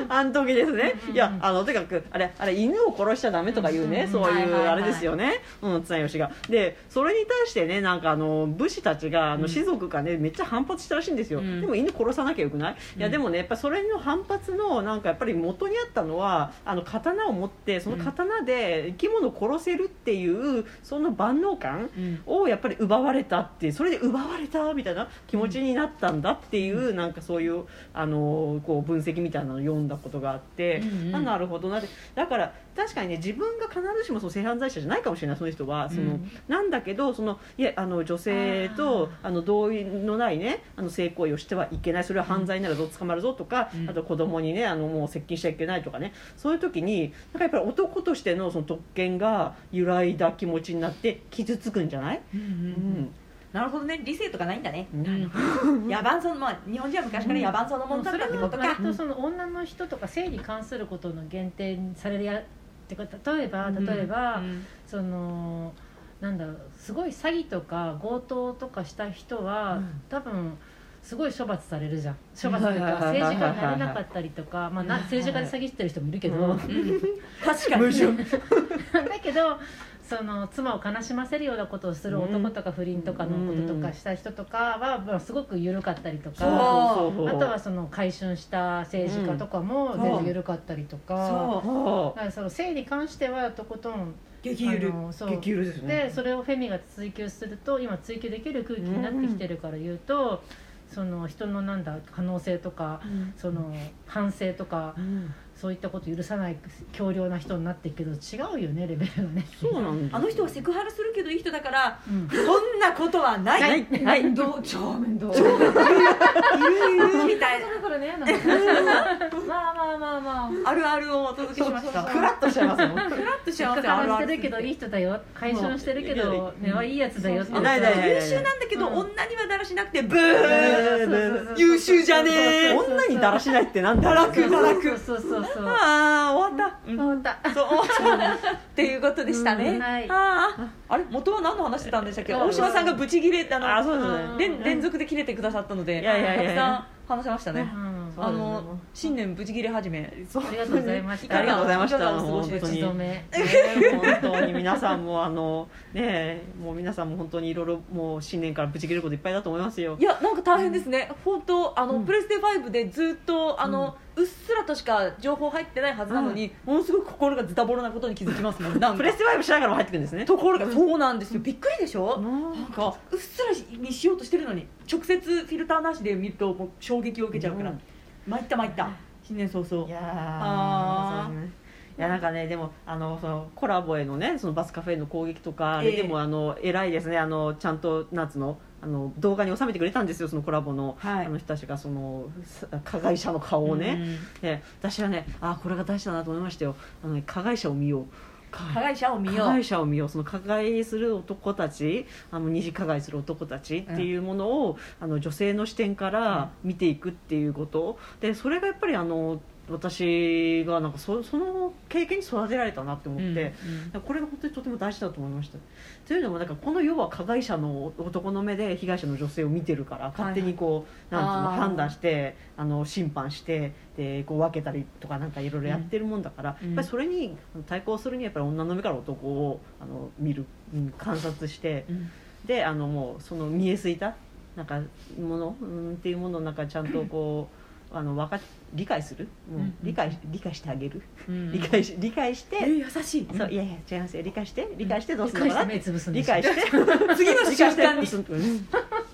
あ の時ですね。いやあのとにかくあれあれ犬を殺しちゃダメとかいうね。そういうあれですよね。うん綱吉が。でそれに対してねなんかあの武士たちがあの士族がねめっちゃ反発したらしいんですよ。うん。でも犬殺さなきゃよくない？いやでもねやっぱそれの反発のなんかやっぱり元にあったのはあの刀を持ってその刀で生き物を殺せるっていうその万能感うん。をやっぱり奪われたってそれで奪われたみたいな気持ちになったんだっていう、なんかそういうあのこう分析みたいなのを読んだことがあって、うんうん。あなるほどなだから確かにね自分が必ずしもその性犯罪者じゃないかもしれないその人は。その、うん。なんだけどそのいやあの女性とあの同意のないねあの性行為をしてはいけない。それは犯罪になるぞ捕まるぞとか、うん。あと子供にねあのもう接近しちゃいけないとかね。そういう時になんかやっぱり男としてのその特権が揺らいだ気持ちになって傷つくんじゃない、うんうんうん。なるほどね。理性とかないんだね。うん。野蛮そのまあ日本人は昔から野蛮そのものだったってことか。割とその女の人とか性に関することの限定にされるやってか例えば例えば、うん。そのなんだろうすごい詐欺とか強盗とかした人は、うん。多分すごい処罰されるじゃん。処罰というか政治家になれなかったりとか、まあ、な政治家で詐欺してる人もいるけど、確かに だけどその妻を悲しませるようなことをする男とか不倫とかのこととかした人とかは、まあ、すごく緩かったりとか。あとはその買春した政治家とかも全然緩かったりとか、そう。そだからその性に関してはとことん激ゆる。あのそう。う激ゆるですね。でそれをフェミが追求すると今追求できる空気になってきてるから言うと、その人のなんだ可能性とかその反省とかうん。そういったこと許さない強量な人になってるけど違うよねレベルがね。そうなんだあの人はセクハラするけどいい人だからうん。そんなことはない。はい。はい。面倒。超面倒。超 いるいるみたいなだからね。なんかまあまあまあまあ。あるあるをお届けしました。クラッとしちゃいますもんふらっとセク幸せ。あハるあるラしてるけどいい人だよ解消して。るけど根はいいやつだよって。ないないない優秀なんだけど、うん女にはだらしなくてブブー。ー優秀じゃねえ女にだらしないってなんだ？堕落堕落そう。そうそうそうああ終わった、うん。本当そう。っていうことでしたね、うん。はい。あああれ元は何の話してたんでしたっけ？うん。大島さんがブチギレあの連連続で切れてくださったので。いやいやいや話せましたね、あの新年ブチギレ始め。ありがとうございました。ありがとうございました？本当に本当に皆さんもあのねもう皆さんも本当に。いろいろもう新年からブチ切れることいっぱいだと思いますよいやなんか大変ですね、本当あの、うんプレステ5でずっとあの、うっすらとしか情報入ってないはずなのに、ものすごく心がズタボロなことに気づきますもんなんか。プレステ5しながらも入ってくるんですね。ところがそうなんですよ。びっくりでしょ、うん。なんかうっすらにしようとしてるのに直接フィルターなしで見るともう衝撃を受けちゃうから、うん。参った参った。新年早々。いやあいやなんかねでもあのそのコラボへのねそのバスカフェへの攻撃とかあれええ。でもあの偉いですね。あのちゃんとなんつうの？あの動画に収めてくれたんですよそのコラボの、はい。あの人たちがそのさ加害者の顔をね、ね私はねあこれが大事だなと思いましたよ。あの、ね、加害者を見よう。加加害者を見よう。加害者を見よう。その加害する男たちあの二次加害する男たちっていうものを、あの女性の視点から見ていくっていうこと。でそれがやっぱりあの私がなんかそその経験に育てられたなって思って、これが本当にとても大事だと思いました。というのもなんかこの世は加害者の男の目で被害者の女性を見てるから勝手にこう、なんつうの判断してあの審判してでこう分けたりとかなんかいろいろやってるもんだから、うん。やっぱりそれに対抗するにはやっぱり女の目から男をあの見る、うん観察してうん。であのもうその見えすいたなんかもの、うん、っていうものをなんかちゃんとこうあのわか理解する、うん。うん理解理解してあげる、うん。理解し理解して、えー優しい。そういやいや違いますよ。理解して理解してどうするのかな？理解して 次の瞬間に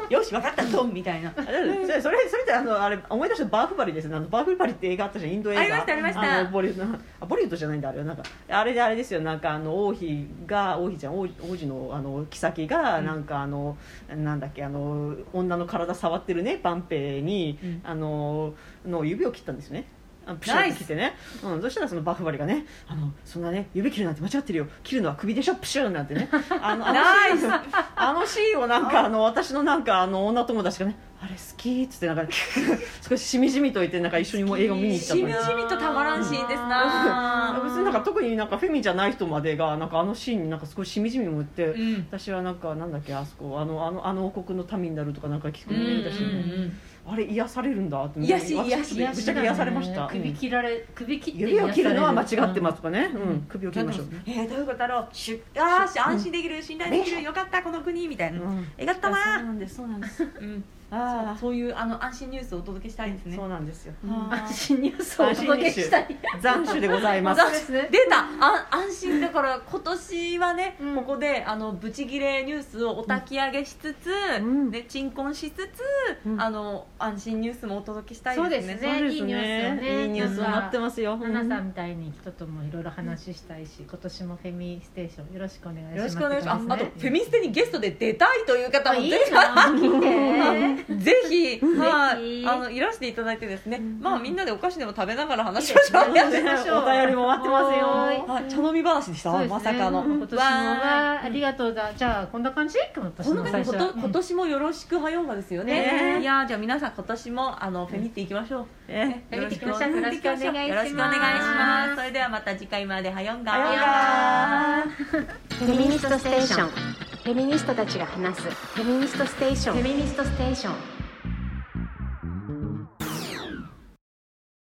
よし分かったドンみたいな。あ それそれってあのあれ思い出したバーフバリですね。あのバーフバリって映画あったじゃんインド映画。ありましたありました。あのボリュなあボリュードじゃないんだあれはなんか。あれであれですよなんかあの王妃が王妃ちゃん王王子のあの妃がうん。なんかあの、なんだっけあの女の体触ってるねパンペに、うん。あのの指を切ったんですよねあプシュッて切ってね、うん、そしたらそのバフバリがねあのそんなね指切るなんて間違ってるよ。切るのは首でしょ？プシュンなんてね。あのあのナイス。あのシーンをなんかあの私のなんかあの女友達がねあれ好きっつってなんか 少ししみじみと言ってなんか一緒にもう映画見に行ったしみじみとたまらんシーンですな。別になんか特になんかフェミじゃない人までがなんかあのシーンになんかすごいしみじみも言って、うん。私はなんかなんだっけあそこあのあのあの王国の民になるとかなんか聞くのね、私うんうんうんあれ癒されるんだって癒し私癒しぶっちゃけ癒されました、首切られ首切指を切るのは間違ってますかね、うん。首を切りましょう、えー、どういうことだろう。しゅあー安心できる信頼できるよかったこの国みたいな、うん。よかったそうわなんです。そうなんです。うん あそうそういうあの安心ニュースをお届けしたいですね。そうなんですよ。安心ニュースをお届けしたい。斬首でございます。そうですね出たあ安心だから今年はね、うん。ここであのブチギレニュースをお焚き上げしつつ、うん。で鎮魂しつつ、うん。あの安心ニュースもお届けしたいですすね。そうですいいニュースをね。いいニュースになってますよ。ナナさん。みたいに人ともいろいろ話したいし今年もフェミステーションよろしくお願いします。よろしくお願いします。ああとねフェミステにゲストで出たいという方もぜひな来て ぜひ、はい、ぜひ。あのいらしていただいてですね、まあみんなでお菓子でも食べながら話しましょう。お便りも待ってますよ。はーい。はい、茶飲み話でした、そうですね。まさかの。今年もはありがとう。だじゃあこんな感じ？今年もよろしくはようがですよね。ね。いやーじゃあ皆さん今年もあのフェミっていきましょう。えフェミっていきましょう。よろしくお願いします。よろしくお願いします。それではまた次回まで。はよんが。はよんがフェミニストステーションフェミニストたちが話すフェミニストステーション。フェミニストステーション。